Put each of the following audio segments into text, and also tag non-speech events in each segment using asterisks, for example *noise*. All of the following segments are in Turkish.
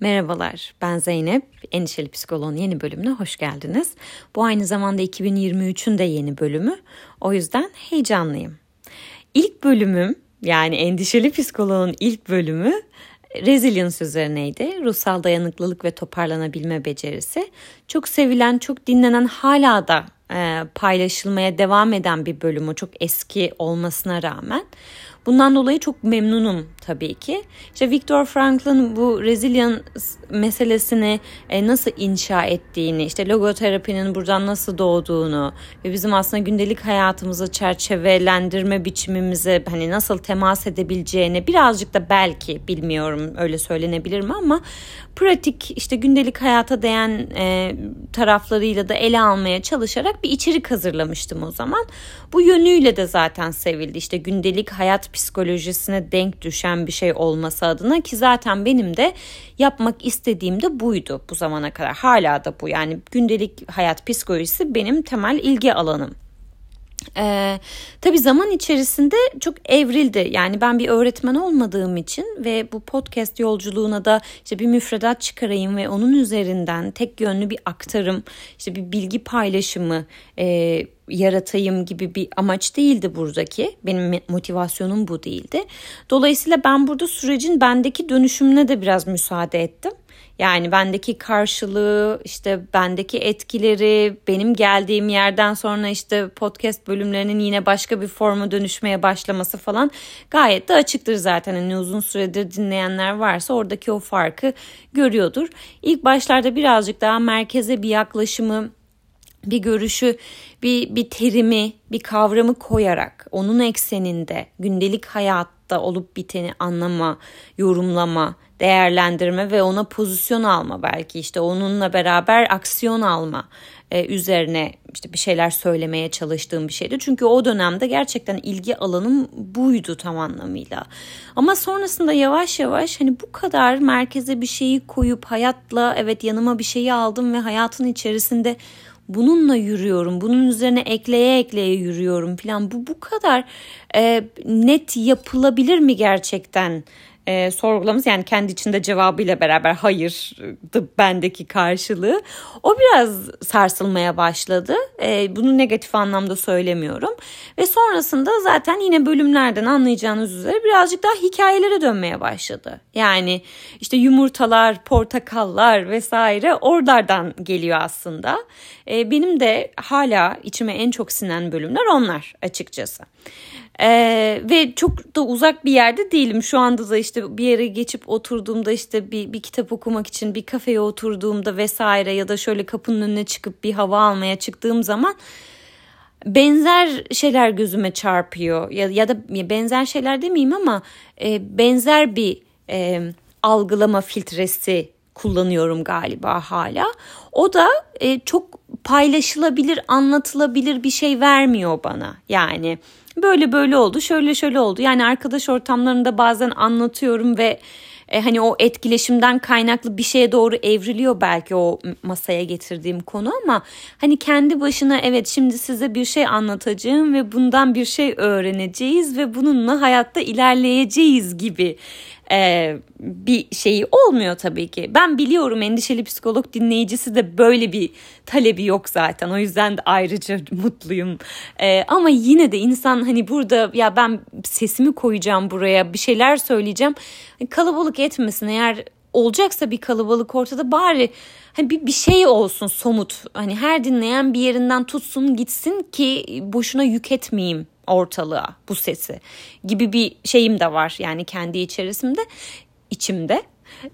Merhabalar, ben Zeynep. Endişeli Psikoloğun yeni bölümüne hoş geldiniz. Bu aynı zamanda 2023'ün de yeni bölümü. O yüzden heyecanlıyım. İlk bölümüm, yani Endişeli Psikoloğun ilk bölümü resilience üzerineydi. Ruhsal dayanıklılık ve toparlanabilme becerisi. Çok sevilen, çok dinlenen, hala da e, paylaşılmaya devam eden bir bölümü. Çok eski olmasına rağmen. Bundan dolayı çok memnunum tabii ki. İşte Viktor Frankl'ın bu resilience meselesini e, nasıl inşa ettiğini, işte logoterapinin buradan nasıl doğduğunu ve bizim aslında gündelik hayatımızı çerçevelendirme biçimimize hani nasıl temas edebileceğini birazcık da belki bilmiyorum öyle söylenebilir mi ama pratik işte gündelik hayata değen e, taraflarıyla da ele almaya çalışarak bir içerik hazırlamıştım o zaman. Bu yönüyle de zaten sevildi. İşte gündelik hayat psikolojisine denk düşen bir şey olması adına ki zaten benim de yapmak istediğim de buydu bu zamana kadar. Hala da bu. Yani gündelik hayat psikolojisi benim temel ilgi alanım. Ee, tabii zaman içerisinde çok evrildi. Yani ben bir öğretmen olmadığım için ve bu podcast yolculuğuna da işte bir müfredat çıkarayım ve onun üzerinden tek yönlü bir aktarım, işte bir bilgi paylaşımı e, yaratayım gibi bir amaç değildi buradaki. Benim motivasyonum bu değildi. Dolayısıyla ben burada sürecin bendeki dönüşümüne de biraz müsaade ettim. Yani bendeki karşılığı, işte bendeki etkileri, benim geldiğim yerden sonra işte podcast bölümlerinin yine başka bir forma dönüşmeye başlaması falan gayet de açıktır zaten. Hani uzun süredir dinleyenler varsa oradaki o farkı görüyordur. İlk başlarda birazcık daha merkeze bir yaklaşımı bir görüşü, bir, bir terimi, bir kavramı koyarak onun ekseninde gündelik hayatta olup biteni anlama, yorumlama, değerlendirme ve ona pozisyon alma belki işte onunla beraber aksiyon alma e, üzerine işte bir şeyler söylemeye çalıştığım bir şeydi. Çünkü o dönemde gerçekten ilgi alanım buydu tam anlamıyla. Ama sonrasında yavaş yavaş hani bu kadar merkeze bir şeyi koyup hayatla evet yanıma bir şeyi aldım ve hayatın içerisinde bununla yürüyorum. Bunun üzerine ekleye ekleye yürüyorum falan. Bu bu kadar e, net yapılabilir mi gerçekten? E, sorgulamamız yani kendi içinde cevabıyla beraber hayırdı bendeki karşılığı. O biraz sarsılmaya başladı. E, bunu negatif anlamda söylemiyorum. Ve sonrasında zaten yine bölümlerden anlayacağınız üzere birazcık daha hikayelere dönmeye başladı. Yani işte yumurtalar, portakallar vesaire oralardan geliyor aslında. E, benim de hala içime en çok sinen bölümler onlar açıkçası. Ee, ve çok da uzak bir yerde değilim. Şu anda da işte bir yere geçip oturduğumda işte bir, bir kitap okumak için bir kafeye oturduğumda vesaire ya da şöyle kapının önüne çıkıp bir hava almaya çıktığım zaman benzer şeyler gözüme çarpıyor. Ya, ya da benzer şeyler demeyeyim ama e, benzer bir e, algılama filtresi kullanıyorum galiba hala. O da e, çok paylaşılabilir, anlatılabilir bir şey vermiyor bana. Yani böyle böyle oldu, şöyle şöyle oldu. Yani arkadaş ortamlarında bazen anlatıyorum ve e, hani o etkileşimden kaynaklı bir şeye doğru evriliyor belki o masaya getirdiğim konu ama hani kendi başına evet şimdi size bir şey anlatacağım ve bundan bir şey öğreneceğiz ve bununla hayatta ilerleyeceğiz gibi e, bir şeyi olmuyor tabii ki. Ben biliyorum endişeli psikolog dinleyicisi de böyle bir talebi yok zaten. O yüzden de ayrıca *laughs* mutluyum. E, ama yine de insan hani burada ya ben sesimi koyacağım buraya bir şeyler söyleyeceğim. Kalabalık etmesin eğer olacaksa bir kalabalık ortada bari hani bir, bir şey olsun somut. Hani her dinleyen bir yerinden tutsun gitsin ki boşuna yük etmeyeyim ortalığa bu sesi gibi bir şeyim de var yani kendi içerisinde içimde.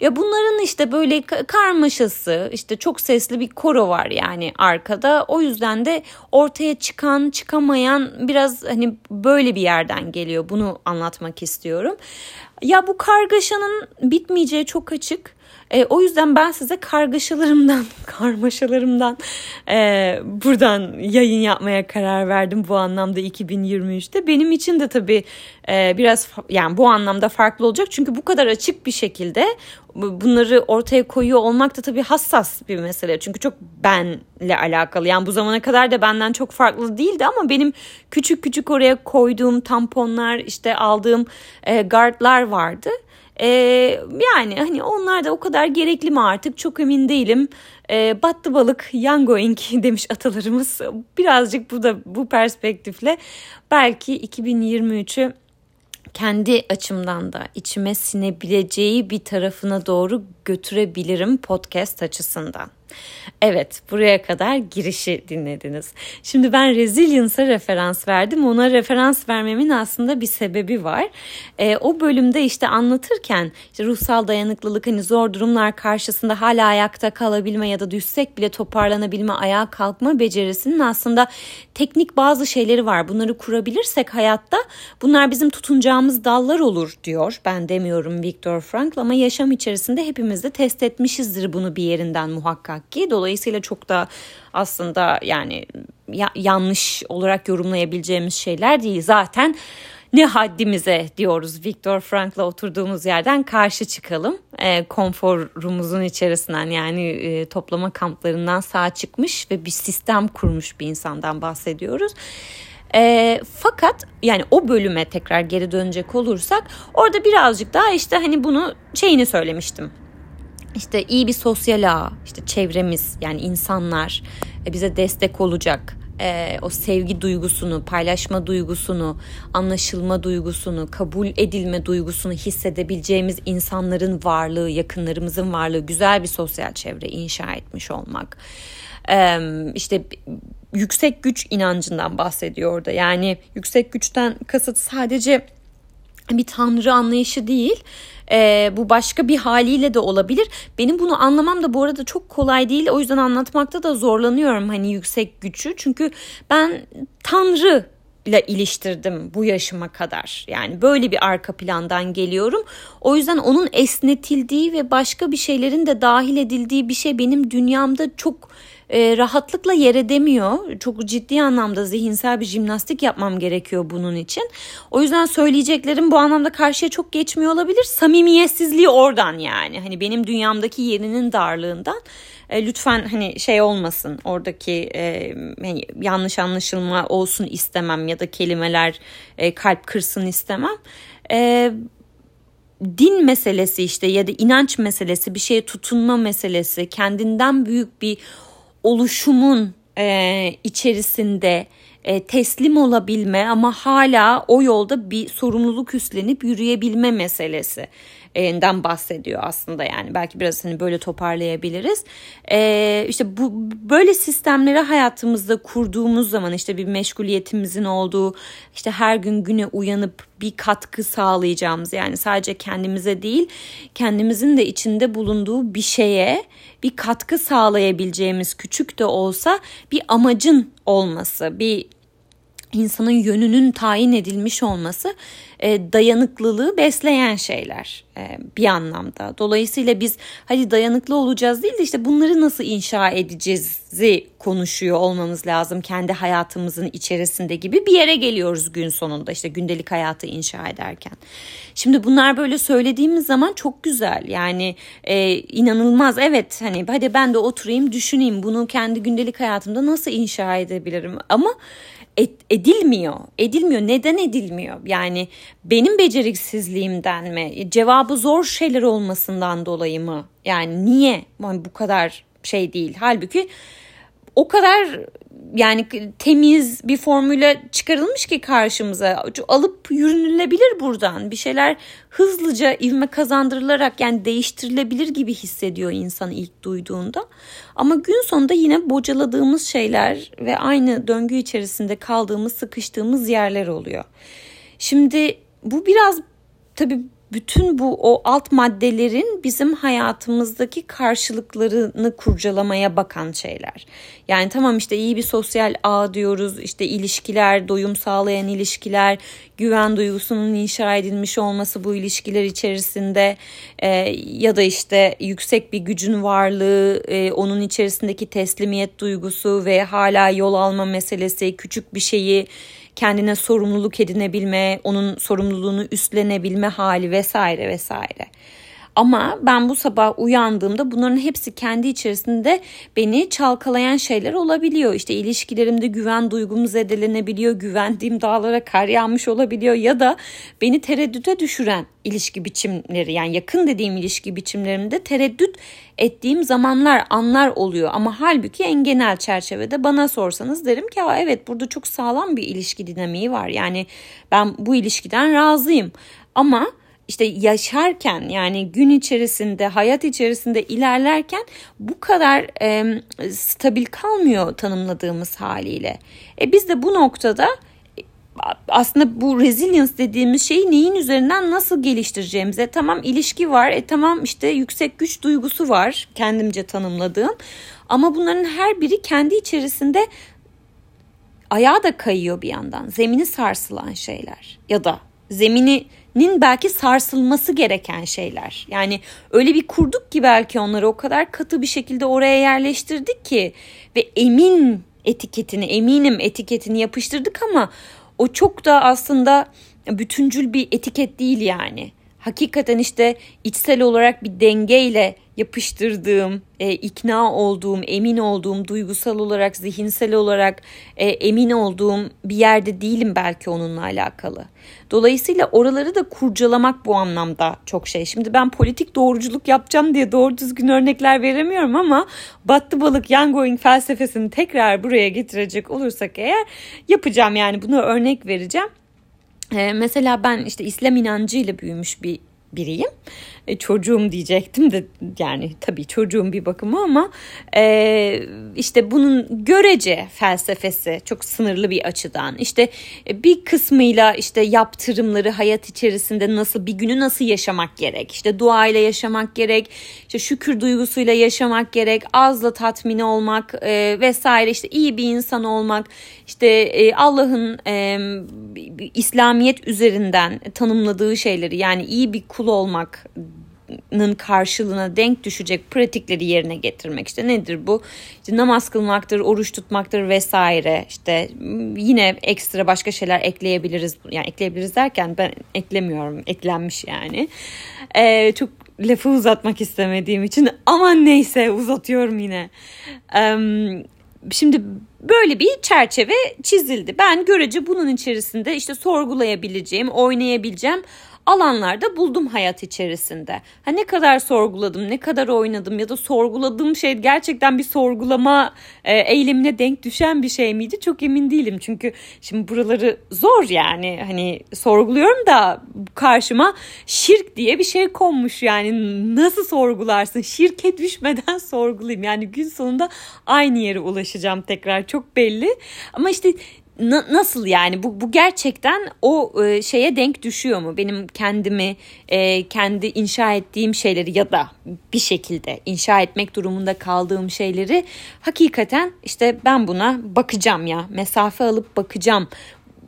Ya bunların işte böyle karmaşası işte çok sesli bir koro var yani arkada. O yüzden de ortaya çıkan çıkamayan biraz hani böyle bir yerden geliyor. Bunu anlatmak istiyorum. Ya bu kargaşanın bitmeyeceği çok açık. E, o yüzden ben size kargaşalarımdan, *laughs* karmaşalarımdan e, buradan yayın yapmaya karar verdim bu anlamda 2023'te. Benim için de tabii e, biraz yani bu anlamda farklı olacak. Çünkü bu kadar açık bir şekilde bunları ortaya koyuyor olmak da tabii hassas bir mesele. Çünkü çok benle alakalı. Yani bu zamana kadar da benden çok farklı değildi ama benim küçük küçük oraya koyduğum tamponlar, işte aldığım e, guardlar vardı. E, yani hani onlar da o kadar gerekli mi artık çok emin değilim. E, battı balık young going *laughs* demiş atalarımız. Birazcık bu da bu perspektifle belki 2023'ü kendi açımdan da içime sinebileceği bir tarafına doğru götürebilirim podcast açısından. Evet buraya kadar girişi dinlediniz. Şimdi ben Resilience'a referans verdim. Ona referans vermemin aslında bir sebebi var. E, o bölümde işte anlatırken işte ruhsal dayanıklılık hani zor durumlar karşısında hala ayakta kalabilme ya da düşsek bile toparlanabilme, ayağa kalkma becerisinin aslında teknik bazı şeyleri var. Bunları kurabilirsek hayatta bunlar bizim tutunacağımız dallar olur diyor. Ben demiyorum Viktor Frankl ama yaşam içerisinde hepimiz de test etmişizdir bunu bir yerinden muhakkak ki. Dolayısıyla çok da aslında yani ya, yanlış olarak yorumlayabileceğimiz şeyler değil. Zaten ne haddimize diyoruz Viktor Frankl'a oturduğumuz yerden karşı çıkalım. E, konforumuzun içerisinden yani e, toplama kamplarından sağ çıkmış ve bir sistem kurmuş bir insandan bahsediyoruz. E, fakat yani o bölüme tekrar geri dönecek olursak orada birazcık daha işte hani bunu şeyini söylemiştim işte iyi bir sosyal ağ, işte çevremiz yani insanlar e, bize destek olacak. E, o sevgi duygusunu, paylaşma duygusunu, anlaşılma duygusunu, kabul edilme duygusunu hissedebileceğimiz insanların varlığı, yakınlarımızın varlığı, güzel bir sosyal çevre inşa etmiş olmak. E, işte yüksek güç inancından bahsediyor orada. Yani yüksek güçten kasıt sadece bir tanrı anlayışı değil e, bu başka bir haliyle de olabilir. Benim bunu anlamam da bu arada çok kolay değil. O yüzden anlatmakta da zorlanıyorum hani yüksek gücü. Çünkü ben Tanrı ile iliştirdim bu yaşıma kadar. Yani böyle bir arka plandan geliyorum. O yüzden onun esnetildiği ve başka bir şeylerin de dahil edildiği bir şey benim dünyamda çok e, rahatlıkla yer edemiyor. Çok ciddi anlamda zihinsel bir jimnastik yapmam gerekiyor bunun için. O yüzden söyleyeceklerim bu anlamda karşıya çok geçmiyor olabilir. Samimiyetsizliği oradan yani. Hani benim dünyamdaki yerinin darlığından. E, lütfen hani şey olmasın oradaki e, hani yanlış anlaşılma olsun istemem ya da kelimeler e, kalp kırsın istemem. E, din meselesi işte ya da inanç meselesi bir şeye tutunma meselesi kendinden büyük bir oluşumun e, içerisinde e, teslim olabilme ama hala o yolda bir sorumluluk üstlenip yürüyebilme meselesi den bahsediyor aslında yani belki biraz hani böyle toparlayabiliriz. Ee, işte bu böyle sistemleri hayatımızda kurduğumuz zaman işte bir meşguliyetimizin olduğu işte her gün güne uyanıp bir katkı sağlayacağımız yani sadece kendimize değil kendimizin de içinde bulunduğu bir şeye bir katkı sağlayabileceğimiz küçük de olsa bir amacın olması bir insanın yönünün tayin edilmiş olması e, dayanıklılığı besleyen şeyler e, bir anlamda. Dolayısıyla biz hadi dayanıklı olacağız değil de işte bunları nasıl inşa edeceğizi konuşuyor olmamız lazım kendi hayatımızın içerisinde gibi bir yere geliyoruz gün sonunda işte gündelik hayatı inşa ederken. Şimdi bunlar böyle söylediğimiz zaman çok güzel yani e, inanılmaz evet hani hadi ben de oturayım düşüneyim bunu kendi gündelik hayatımda nasıl inşa edebilirim ama edilmiyor. Edilmiyor. Neden edilmiyor? Yani benim beceriksizliğimden mi? Cevabı zor şeyler olmasından dolayı mı? Yani niye yani bu kadar şey değil? Halbuki o kadar yani temiz bir formüle çıkarılmış ki karşımıza. Alıp yürünülebilir buradan. Bir şeyler hızlıca ivme kazandırılarak yani değiştirilebilir gibi hissediyor insan ilk duyduğunda. Ama gün sonunda yine bocaladığımız şeyler ve aynı döngü içerisinde kaldığımız sıkıştığımız yerler oluyor. Şimdi bu biraz tabii bütün bu o alt maddelerin bizim hayatımızdaki karşılıklarını kurcalamaya bakan şeyler. Yani tamam işte iyi bir sosyal ağ diyoruz, işte ilişkiler, doyum sağlayan ilişkiler, güven duygusunun inşa edilmiş olması bu ilişkiler içerisinde e, ya da işte yüksek bir gücün varlığı, e, onun içerisindeki teslimiyet duygusu ve hala yol alma meselesi, küçük bir şeyi kendine sorumluluk edinebilme, onun sorumluluğunu üstlenebilme hali vesaire vesaire. Ama ben bu sabah uyandığımda bunların hepsi kendi içerisinde beni çalkalayan şeyler olabiliyor. İşte ilişkilerimde güven duygum zedelenebiliyor, güvendiğim dağlara kar yağmış olabiliyor ya da beni tereddüte düşüren ilişki biçimleri yani yakın dediğim ilişki biçimlerimde tereddüt ettiğim zamanlar, anlar oluyor. Ama halbuki en genel çerçevede bana sorsanız derim ki evet burada çok sağlam bir ilişki dinamiği var. Yani ben bu ilişkiden razıyım. Ama işte yaşarken yani gün içerisinde hayat içerisinde ilerlerken bu kadar e, stabil kalmıyor tanımladığımız haliyle. E biz de bu noktada aslında bu resilience dediğimiz şeyi neyin üzerinden nasıl geliştireceğimize tamam ilişki var e tamam işte yüksek güç duygusu var kendimce tanımladığım ama bunların her biri kendi içerisinde ayağa da kayıyor bir yandan zemini sarsılan şeyler ya da zemininin belki sarsılması gereken şeyler. Yani öyle bir kurduk ki belki onları o kadar katı bir şekilde oraya yerleştirdik ki ve emin etiketini eminim etiketini yapıştırdık ama o çok da aslında bütüncül bir etiket değil yani. Hakikaten işte içsel olarak bir dengeyle yapıştırdığım, e, ikna olduğum, emin olduğum, duygusal olarak, zihinsel olarak e, emin olduğum bir yerde değilim belki onunla alakalı. Dolayısıyla oraları da kurcalamak bu anlamda çok şey. Şimdi ben politik doğruculuk yapacağım diye doğru düzgün örnekler veremiyorum ama battı balık yan felsefesini tekrar buraya getirecek olursak eğer yapacağım yani bunu örnek vereceğim. Ee, mesela ben işte İslam inancıyla büyümüş bir biriyim. E, çocuğum diyecektim de yani tabii çocuğum bir bakıma ama e, işte bunun görece felsefesi çok sınırlı bir açıdan işte e, bir kısmıyla işte yaptırımları hayat içerisinde nasıl bir günü nasıl yaşamak gerek işte duayla yaşamak gerek işte şükür duygusuyla yaşamak gerek azla tatmin olmak e, vesaire işte iyi bir insan olmak işte e, Allah'ın e, İslamiyet üzerinden tanımladığı şeyleri yani iyi bir kul olmak karşılığına denk düşecek pratikleri yerine getirmek. İşte nedir bu? İşte namaz kılmaktır oruç tutmaktır vesaire. İşte yine ekstra başka şeyler ekleyebiliriz. Yani ekleyebiliriz derken ben eklemiyorum eklenmiş yani. Ee, çok lafı uzatmak istemediğim için aman neyse uzatıyorum yine. Ee, şimdi böyle bir çerçeve çizildi. Ben görece bunun içerisinde işte sorgulayabileceğim oynayabileceğim alanlarda buldum hayat içerisinde. Ha ne kadar sorguladım, ne kadar oynadım ya da sorguladığım şey gerçekten bir sorgulama e, eylemine denk düşen bir şey miydi? Çok emin değilim. Çünkü şimdi buraları zor yani hani sorguluyorum da karşıma şirk diye bir şey konmuş yani nasıl sorgularsın? Şirke düşmeden sorgulayayım. Yani gün sonunda aynı yere ulaşacağım tekrar çok belli. Ama işte na, nasıl yani? Bu, bu gerçekten o e, şeye denk düşüyor mu? Benim kendimi e, kendi inşa ettiğim şeyleri ya da bir şekilde inşa etmek durumunda kaldığım şeyleri hakikaten işte ben buna bakacağım ya. Mesafe alıp bakacağım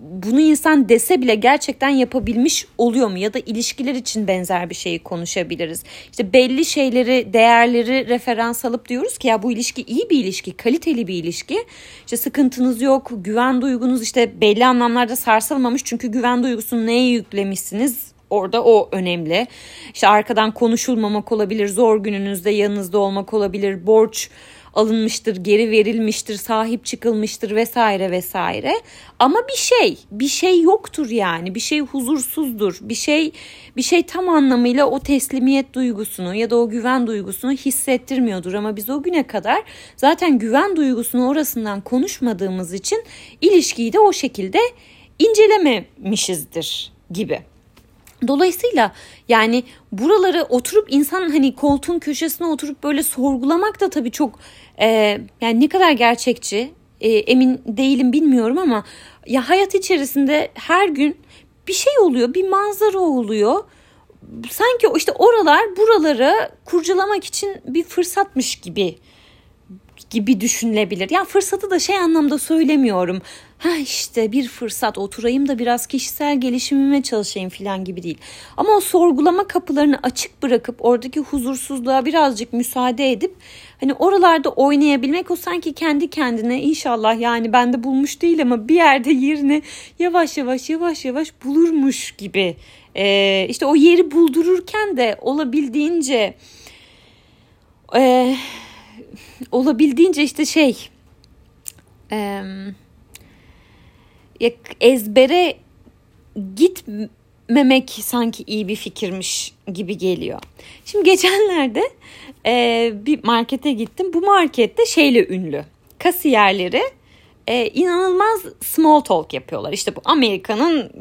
bunu insan dese bile gerçekten yapabilmiş oluyor mu? Ya da ilişkiler için benzer bir şeyi konuşabiliriz. İşte belli şeyleri, değerleri referans alıp diyoruz ki ya bu ilişki iyi bir ilişki, kaliteli bir ilişki. İşte sıkıntınız yok, güven duygunuz işte belli anlamlarda sarsılmamış. Çünkü güven duygusunu neye yüklemişsiniz? Orada o önemli. İşte arkadan konuşulmamak olabilir, zor gününüzde yanınızda olmak olabilir, borç alınmıştır, geri verilmiştir, sahip çıkılmıştır vesaire vesaire. Ama bir şey, bir şey yoktur yani. Bir şey huzursuzdur. Bir şey bir şey tam anlamıyla o teslimiyet duygusunu ya da o güven duygusunu hissettirmiyordur ama biz o güne kadar zaten güven duygusunu orasından konuşmadığımız için ilişkiyi de o şekilde incelememişizdir gibi. Dolayısıyla yani buraları oturup insan hani koltuğun köşesine oturup böyle sorgulamak da tabii çok e, yani ne kadar gerçekçi e, emin değilim bilmiyorum ama ya hayat içerisinde her gün bir şey oluyor bir manzara oluyor sanki işte oralar buraları kurcalamak için bir fırsatmış gibi gibi düşünülebilir. Ya fırsatı da şey anlamda söylemiyorum. Ha işte bir fırsat oturayım da biraz kişisel gelişimime çalışayım falan gibi değil. Ama o sorgulama kapılarını açık bırakıp oradaki huzursuzluğa birazcık müsaade edip hani oralarda oynayabilmek o sanki kendi kendine inşallah yani bende bulmuş değil ama bir yerde yerini yavaş yavaş yavaş yavaş bulurmuş gibi E, işte o yeri buldururken de olabildiğince e, olabildiğince işte şey e, ezbere gitmemek sanki iyi bir fikirmiş gibi geliyor. Şimdi geçenlerde e, bir markete gittim. Bu markette şeyle ünlü. Kasiyerleri e, inanılmaz small talk yapıyorlar. İşte bu Amerika'nın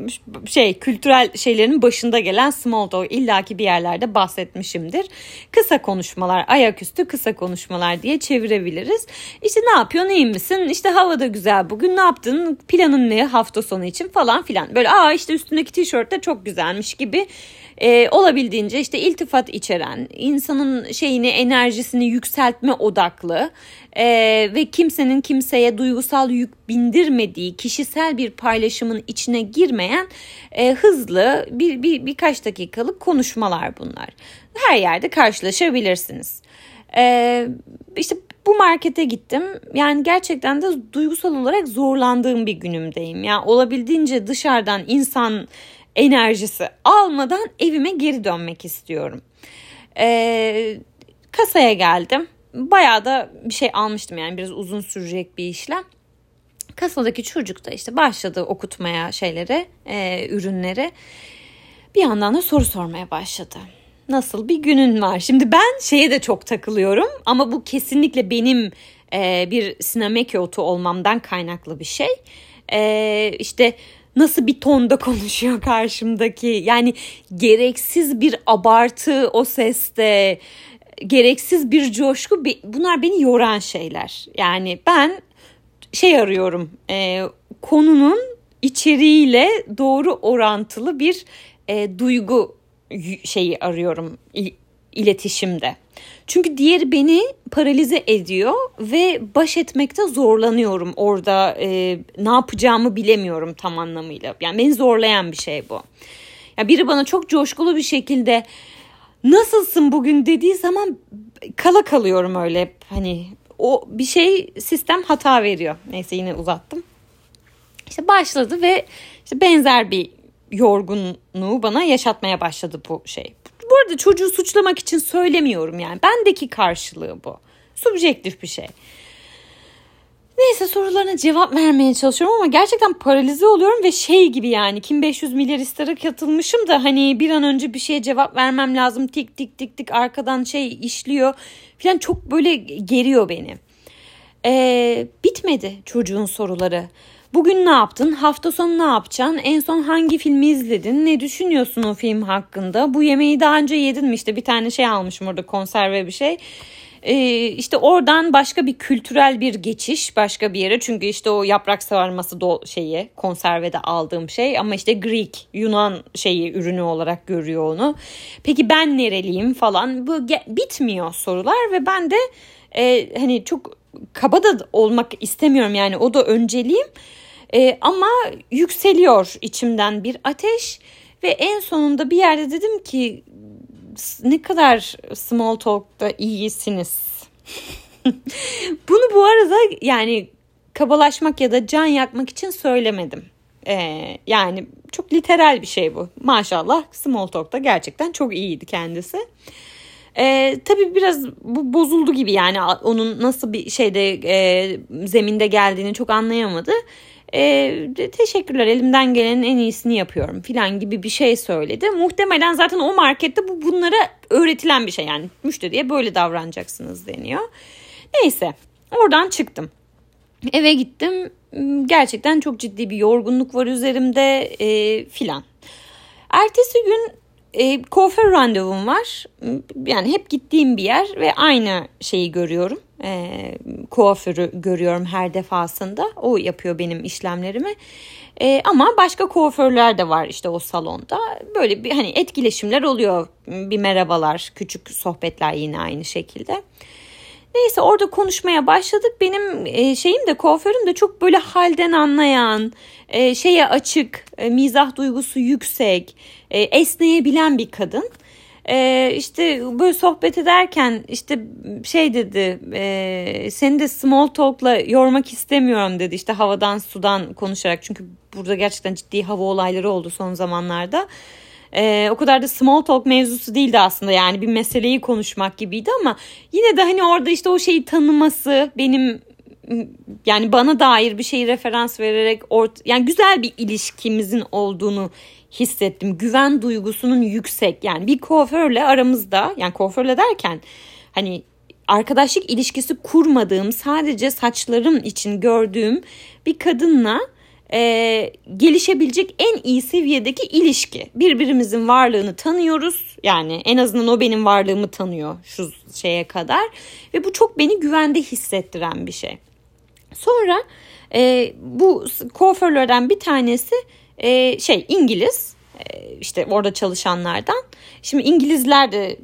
şey kültürel şeylerin başında gelen small talk illaki bir yerlerde bahsetmişimdir. Kısa konuşmalar, ayaküstü kısa konuşmalar diye çevirebiliriz. İşte ne yapıyorsun, iyi misin? İşte hava da güzel bugün. Ne yaptın? Planın ne hafta sonu için falan filan. Böyle aa işte üstündeki tişört de çok güzelmiş gibi e, olabildiğince işte iltifat içeren, insanın şeyini, enerjisini yükseltme odaklı e, ve kimsenin kimseye duygusal yük bindirmediği kişisel bir paylaşımın içine girmeyen e, hızlı bir, bir birkaç dakikalık konuşmalar bunlar. Her yerde karşılaşabilirsiniz. E, işte bu markete gittim. Yani gerçekten de duygusal olarak zorlandığım bir günümdeyim. Yani olabildiğince dışarıdan insan enerjisi almadan evime geri dönmek istiyorum. Ee, kasaya geldim. Bayağı da bir şey almıştım yani biraz uzun sürecek bir işlem. Kasadaki çocuk da işte başladı okutmaya şeyleri, e, ürünleri. Bir yandan da soru sormaya başladı. Nasıl bir günün var? Şimdi ben şeye de çok takılıyorum ama bu kesinlikle benim e, bir sinameki otu olmamdan kaynaklı bir şey. E, işte nasıl bir tonda konuşuyor karşımdaki. Yani gereksiz bir abartı o seste, gereksiz bir coşku bunlar beni yoran şeyler. Yani ben şey arıyorum e, konunun içeriğiyle doğru orantılı bir e, duygu şeyi arıyorum iletişimde. Çünkü diğeri beni paralize ediyor ve baş etmekte zorlanıyorum orada e, ne yapacağımı bilemiyorum tam anlamıyla. Yani beni zorlayan bir şey bu. Ya biri bana çok coşkulu bir şekilde nasılsın bugün dediği zaman kala kalıyorum öyle hani o bir şey sistem hata veriyor. Neyse yine uzattım. İşte başladı ve işte benzer bir yorgunluğu bana yaşatmaya başladı bu şey. Bu arada çocuğu suçlamak için söylemiyorum yani. Bendeki karşılığı bu. Subjektif bir şey. Neyse sorularına cevap vermeye çalışıyorum ama gerçekten paralize oluyorum ve şey gibi yani Kim 500 milyar istara katılmışım da hani bir an önce bir şeye cevap vermem lazım tik tik tik tik arkadan şey işliyor falan çok böyle geriyor beni. Ee, bitmedi çocuğun soruları. Bugün ne yaptın? Hafta sonu ne yapacaksın? En son hangi filmi izledin? Ne düşünüyorsun o film hakkında? Bu yemeği daha önce yedin mi? İşte bir tane şey almışım orada konserve bir şey. Ee, işte oradan başka bir kültürel bir geçiş başka bir yere çünkü işte o yaprak sarması do şeyi konservede aldığım şey ama işte Greek Yunan şeyi ürünü olarak görüyor onu. Peki ben nereliyim falan bu bitmiyor sorular ve ben de e, hani çok kaba da olmak istemiyorum yani o da önceliğim. E, ama yükseliyor içimden bir ateş ve en sonunda bir yerde dedim ki ne kadar small talk'ta iyisiniz. *laughs* Bunu bu arada yani kabalaşmak ya da can yakmak için söylemedim. Ee, yani çok literal bir şey bu. Maşallah small talk'ta gerçekten çok iyiydi kendisi. Ee, tabii biraz bu bozuldu gibi yani onun nasıl bir şeyde e, zeminde geldiğini çok anlayamadı e, teşekkürler elimden gelenin en iyisini yapıyorum filan gibi bir şey söyledi. Muhtemelen zaten o markette bu bunlara öğretilen bir şey yani müşteriye böyle davranacaksınız deniyor. Neyse oradan çıktım. Eve gittim gerçekten çok ciddi bir yorgunluk var üzerimde e, filan. Ertesi gün e, kuaför randevum var. Yani hep gittiğim bir yer ve aynı şeyi görüyorum. E, kuaförü görüyorum her defasında. O yapıyor benim işlemlerimi. E, ama başka kuaförler de var işte o salonda. Böyle bir hani etkileşimler oluyor. Bir merhabalar, küçük sohbetler yine aynı şekilde. Neyse orada konuşmaya başladık. Benim e, şeyim de kuaförüm de çok böyle halden anlayan, e, şeye açık, e, mizah duygusu yüksek, e, esneyebilen bir kadın. E, işte böyle sohbet ederken işte şey dedi e, seni de small talk'la yormak istemiyorum dedi işte havadan sudan konuşarak çünkü burada gerçekten ciddi hava olayları oldu son zamanlarda. E, o kadar da small talk mevzusu değildi aslında yani bir meseleyi konuşmak gibiydi ama yine de hani orada işte o şeyi tanıması benim yani bana dair bir şeyi referans vererek ort yani güzel bir ilişkimizin olduğunu hissettim. Güven duygusunun yüksek yani bir kuaförle aramızda yani kuaförle derken hani arkadaşlık ilişkisi kurmadığım sadece saçlarım için gördüğüm bir kadınla e, gelişebilecek en iyi seviyedeki ilişki. Birbirimizin varlığını tanıyoruz. Yani en azından o benim varlığımı tanıyor şu şeye kadar. Ve bu çok beni güvende hissettiren bir şey. Sonra e, bu kuaförlerden bir tanesi e, şey İngiliz işte orada çalışanlardan. Şimdi İngilizler de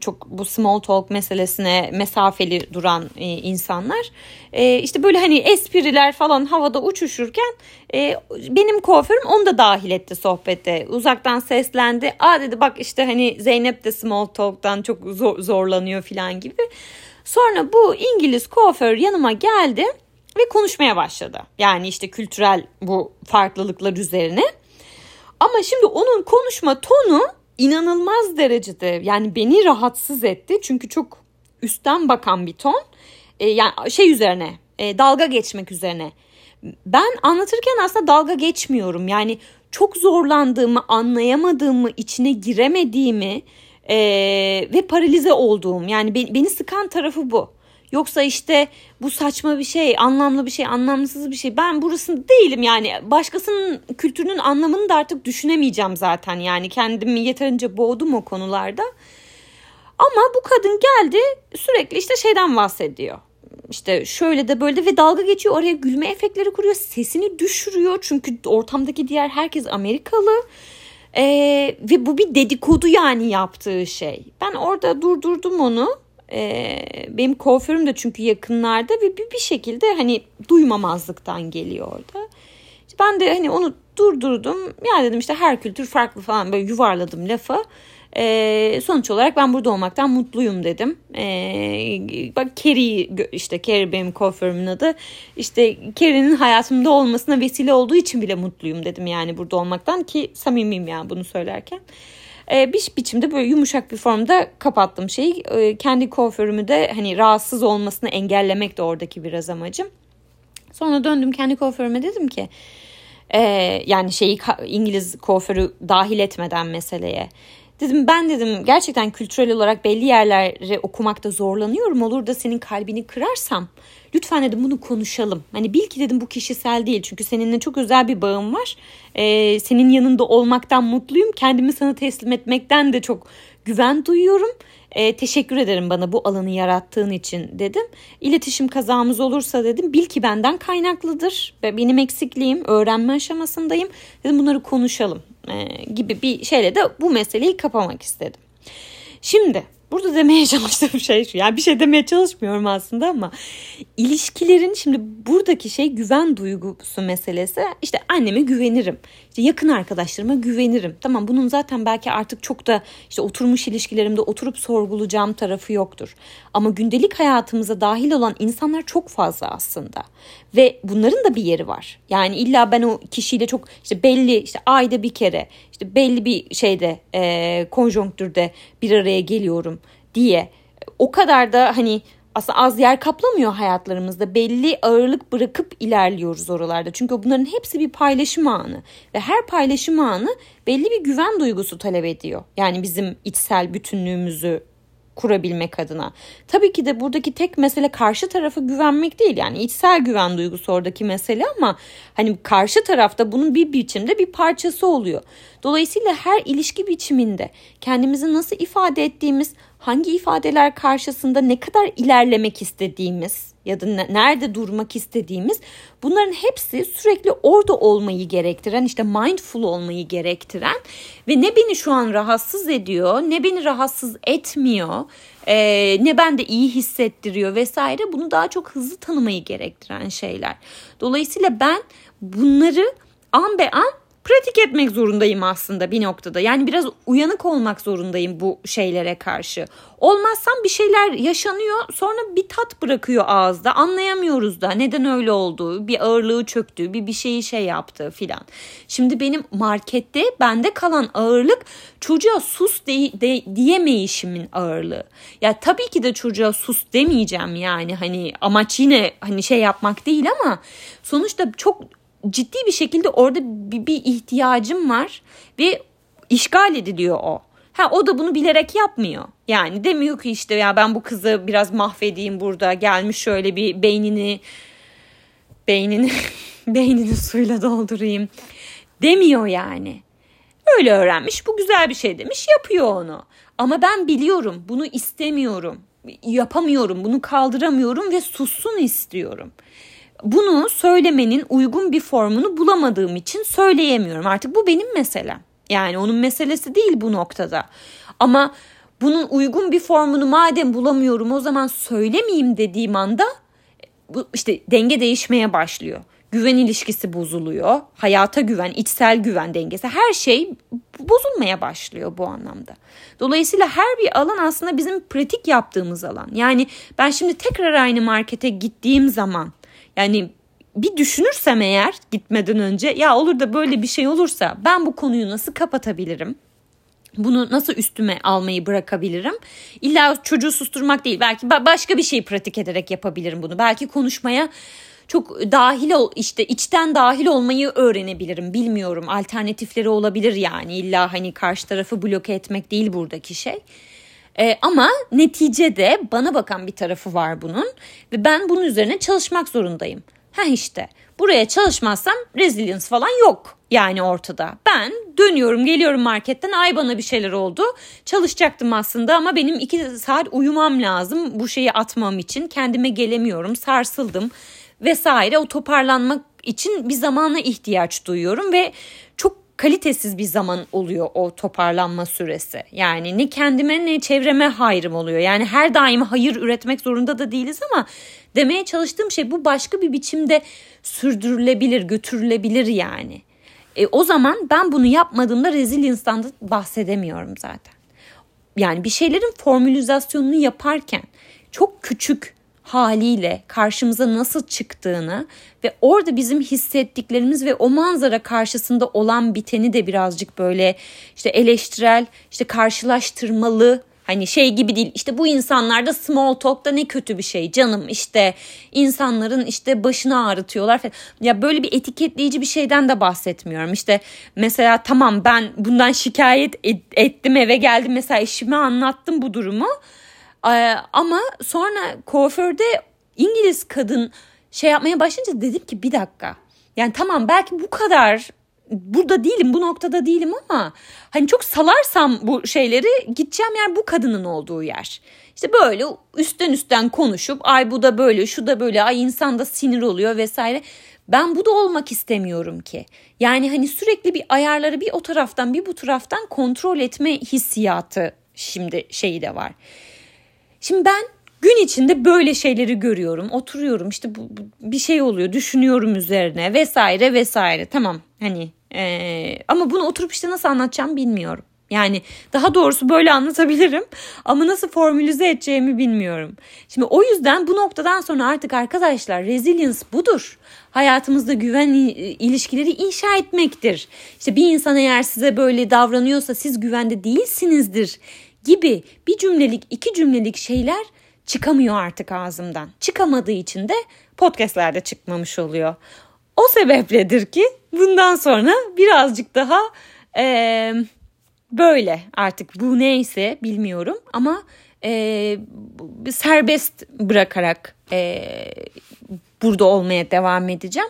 çok bu small talk meselesine mesafeli duran e, insanlar. E, işte böyle hani espriler falan havada uçuşurken e, benim kuaförüm onu da dahil etti sohbete. Uzaktan seslendi. Aa dedi bak işte hani Zeynep de small talk'tan çok zor, zorlanıyor falan gibi. Sonra bu İngiliz kuaför yanıma geldi ve konuşmaya başladı. Yani işte kültürel bu farklılıklar üzerine. Ama şimdi onun konuşma tonu inanılmaz derecede yani beni rahatsız etti. Çünkü çok üstten bakan bir ton. E, yani şey üzerine e, dalga geçmek üzerine. Ben anlatırken aslında dalga geçmiyorum. Yani çok zorlandığımı, anlayamadığımı, içine giremediğimi e, ve paralize olduğum yani beni, beni sıkan tarafı bu. Yoksa işte bu saçma bir şey, anlamlı bir şey, anlamsız bir şey. Ben burasında değilim yani. Başkasının kültürünün anlamını da artık düşünemeyeceğim zaten. Yani kendimi yeterince boğdum o konularda. Ama bu kadın geldi sürekli işte şeyden bahsediyor. İşte şöyle de böyle de ve dalga geçiyor oraya gülme efektleri kuruyor. Sesini düşürüyor çünkü ortamdaki diğer herkes Amerikalı. Ee, ve bu bir dedikodu yani yaptığı şey. Ben orada durdurdum onu e, benim kuaförüm de çünkü yakınlarda ve bir, bir şekilde hani duymamazlıktan geliyor orada. İşte ben de hani onu durdurdum. Ya dedim işte her kültür farklı falan böyle yuvarladım lafı. E, sonuç olarak ben burada olmaktan mutluyum dedim. E, bak Kerry işte Kerry benim kuaförümün adı. İşte Kerry'nin hayatımda olmasına vesile olduğu için bile mutluyum dedim yani burada olmaktan ki samimiyim yani bunu söylerken e, bir biçimde böyle yumuşak bir formda kapattım şeyi. E, kendi kuaförümü de hani rahatsız olmasını engellemek de oradaki biraz amacım. Sonra döndüm kendi kuaförüme dedim ki e, yani şeyi İngiliz kuaförü dahil etmeden meseleye. Dedim ben dedim gerçekten kültürel olarak belli yerleri okumakta zorlanıyorum. Olur da senin kalbini kırarsam lütfen dedim bunu konuşalım. Hani bil ki dedim bu kişisel değil. Çünkü seninle çok özel bir bağım var. Ee, senin yanında olmaktan mutluyum. Kendimi sana teslim etmekten de çok güven duyuyorum. E, teşekkür ederim bana bu alanı yarattığın için dedim. İletişim kazamız olursa dedim bil ki benden kaynaklıdır ve benim eksikliğim öğrenme aşamasındayım. Dedim bunları konuşalım e, gibi bir şeyle de bu meseleyi kapamak istedim. Şimdi Burada demeye *laughs* çalıştığım şey şu. Yani bir şey demeye çalışmıyorum aslında ama ilişkilerin şimdi buradaki şey güven duygusu meselesi. İşte anneme güvenirim. İşte yakın arkadaşlarıma güvenirim. Tamam bunun zaten belki artık çok da işte oturmuş ilişkilerimde oturup sorgulayacağım tarafı yoktur. Ama gündelik hayatımıza dahil olan insanlar çok fazla aslında. Ve bunların da bir yeri var. Yani illa ben o kişiyle çok işte belli işte ayda bir kere işte belli bir şeyde e, konjonktürde bir araya geliyorum diye o kadar da hani aslında az yer kaplamıyor hayatlarımızda. Belli ağırlık bırakıp ilerliyoruz oralarda. Çünkü bunların hepsi bir paylaşım anı. Ve her paylaşım anı belli bir güven duygusu talep ediyor. Yani bizim içsel bütünlüğümüzü kurabilmek adına. Tabii ki de buradaki tek mesele karşı tarafa güvenmek değil. Yani içsel güven duygusu oradaki mesele ama hani karşı tarafta bunun bir biçimde bir parçası oluyor. Dolayısıyla her ilişki biçiminde kendimizi nasıl ifade ettiğimiz, hangi ifadeler karşısında ne kadar ilerlemek istediğimiz ya da nerede durmak istediğimiz bunların hepsi sürekli orada olmayı gerektiren işte mindful olmayı gerektiren ve ne beni şu an rahatsız ediyor ne beni rahatsız etmiyor e, ne bende iyi hissettiriyor vesaire bunu daha çok hızlı tanımayı gerektiren şeyler. Dolayısıyla ben bunları an be an pratik etmek zorundayım aslında bir noktada. Yani biraz uyanık olmak zorundayım bu şeylere karşı. Olmazsam bir şeyler yaşanıyor sonra bir tat bırakıyor ağızda. Anlayamıyoruz da neden öyle olduğu, bir ağırlığı çöktüğü, bir bir şeyi şey yaptığı filan. Şimdi benim markette bende kalan ağırlık çocuğa sus de, de, diyemeyişimin ağırlığı. Ya tabii ki de çocuğa sus demeyeceğim yani hani amaç yine hani şey yapmak değil ama sonuçta çok ciddi bir şekilde orada bir, bir ihtiyacım var ve işgal ediliyor o. Ha o da bunu bilerek yapmıyor. Yani demiyor ki işte ya ben bu kızı biraz mahvedeyim burada gelmiş şöyle bir beynini beynini *laughs* beynini suyla doldurayım demiyor yani. Öyle öğrenmiş bu güzel bir şey demiş yapıyor onu. Ama ben biliyorum bunu istemiyorum yapamıyorum bunu kaldıramıyorum ve sussun istiyorum bunu söylemenin uygun bir formunu bulamadığım için söyleyemiyorum. Artık bu benim meselem. Yani onun meselesi değil bu noktada. Ama bunun uygun bir formunu madem bulamıyorum o zaman söylemeyeyim dediğim anda bu işte denge değişmeye başlıyor. Güven ilişkisi bozuluyor. Hayata güven, içsel güven dengesi her şey bozulmaya başlıyor bu anlamda. Dolayısıyla her bir alan aslında bizim pratik yaptığımız alan. Yani ben şimdi tekrar aynı markete gittiğim zaman yani bir düşünürsem eğer gitmeden önce ya olur da böyle bir şey olursa ben bu konuyu nasıl kapatabilirim? Bunu nasıl üstüme almayı bırakabilirim? İlla çocuğu susturmak değil. Belki başka bir şey pratik ederek yapabilirim bunu. Belki konuşmaya çok dahil ol işte içten dahil olmayı öğrenebilirim. Bilmiyorum. Alternatifleri olabilir yani. İlla hani karşı tarafı bloke etmek değil buradaki şey. E, ama neticede bana bakan bir tarafı var bunun ve ben bunun üzerine çalışmak zorundayım. Ha işte buraya çalışmazsam resilience falan yok yani ortada. Ben dönüyorum geliyorum marketten ay bana bir şeyler oldu. Çalışacaktım aslında ama benim iki saat uyumam lazım bu şeyi atmam için. Kendime gelemiyorum sarsıldım vesaire o toparlanmak için bir zamana ihtiyaç duyuyorum ve çok kalitesiz bir zaman oluyor o toparlanma süresi. Yani ne kendime ne çevreme hayrım oluyor. Yani her daim hayır üretmek zorunda da değiliz ama demeye çalıştığım şey bu başka bir biçimde sürdürülebilir, götürülebilir yani. E, o zaman ben bunu yapmadığımda resilience'dan da bahsedemiyorum zaten. Yani bir şeylerin formülizasyonunu yaparken çok küçük haliyle karşımıza nasıl çıktığını ve orada bizim hissettiklerimiz ve o manzara karşısında olan biteni de birazcık böyle işte eleştirel, işte karşılaştırmalı Hani şey gibi değil işte bu insanlarda small talk da ne kötü bir şey canım işte insanların işte başını ağrıtıyorlar falan. Ya böyle bir etiketleyici bir şeyden de bahsetmiyorum. İşte mesela tamam ben bundan şikayet ettim eve geldim mesela eşime anlattım bu durumu. Ee, ama sonra kuaförde İngiliz kadın şey yapmaya başlayınca dedim ki bir dakika. Yani tamam belki bu kadar burada değilim bu noktada değilim ama hani çok salarsam bu şeyleri gideceğim yer bu kadının olduğu yer. İşte böyle üstten üstten konuşup ay bu da böyle şu da böyle ay insan da sinir oluyor vesaire. Ben bu da olmak istemiyorum ki. Yani hani sürekli bir ayarları bir o taraftan bir bu taraftan kontrol etme hissiyatı şimdi şeyi de var. Şimdi ben gün içinde böyle şeyleri görüyorum. Oturuyorum işte bu, bu, bir şey oluyor düşünüyorum üzerine vesaire vesaire. Tamam hani ee, ama bunu oturup işte nasıl anlatacağım bilmiyorum. Yani daha doğrusu böyle anlatabilirim *laughs* ama nasıl formülize edeceğimi bilmiyorum. Şimdi o yüzden bu noktadan sonra artık arkadaşlar resilience budur. Hayatımızda güven ilişkileri inşa etmektir. İşte bir insan eğer size böyle davranıyorsa siz güvende değilsinizdir gibi bir cümlelik iki cümlelik şeyler çıkamıyor artık ağzımdan. Çıkamadığı için de podcastlerde çıkmamış oluyor. O sebepledir ki bundan sonra birazcık daha e, böyle artık bu neyse bilmiyorum ama e, serbest bırakarak e, burada olmaya devam edeceğim.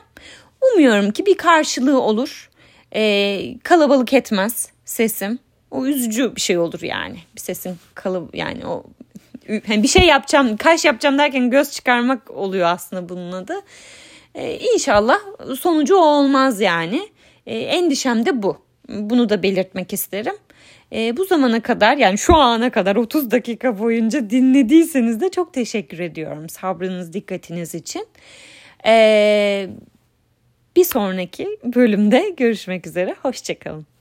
Umuyorum ki bir karşılığı olur. E, kalabalık etmez sesim. O üzücü bir şey olur yani. Bir sesin kalıp yani o hani bir şey yapacağım, kaş yapacağım derken göz çıkarmak oluyor aslında bunun adı. Ee, inşallah sonucu o olmaz yani. Ee, endişem de bu. Bunu da belirtmek isterim. Ee, bu zamana kadar yani şu ana kadar 30 dakika boyunca dinlediyseniz de çok teşekkür ediyorum sabrınız, dikkatiniz için. Ee, Bir sonraki bölümde görüşmek üzere. Hoşçakalın.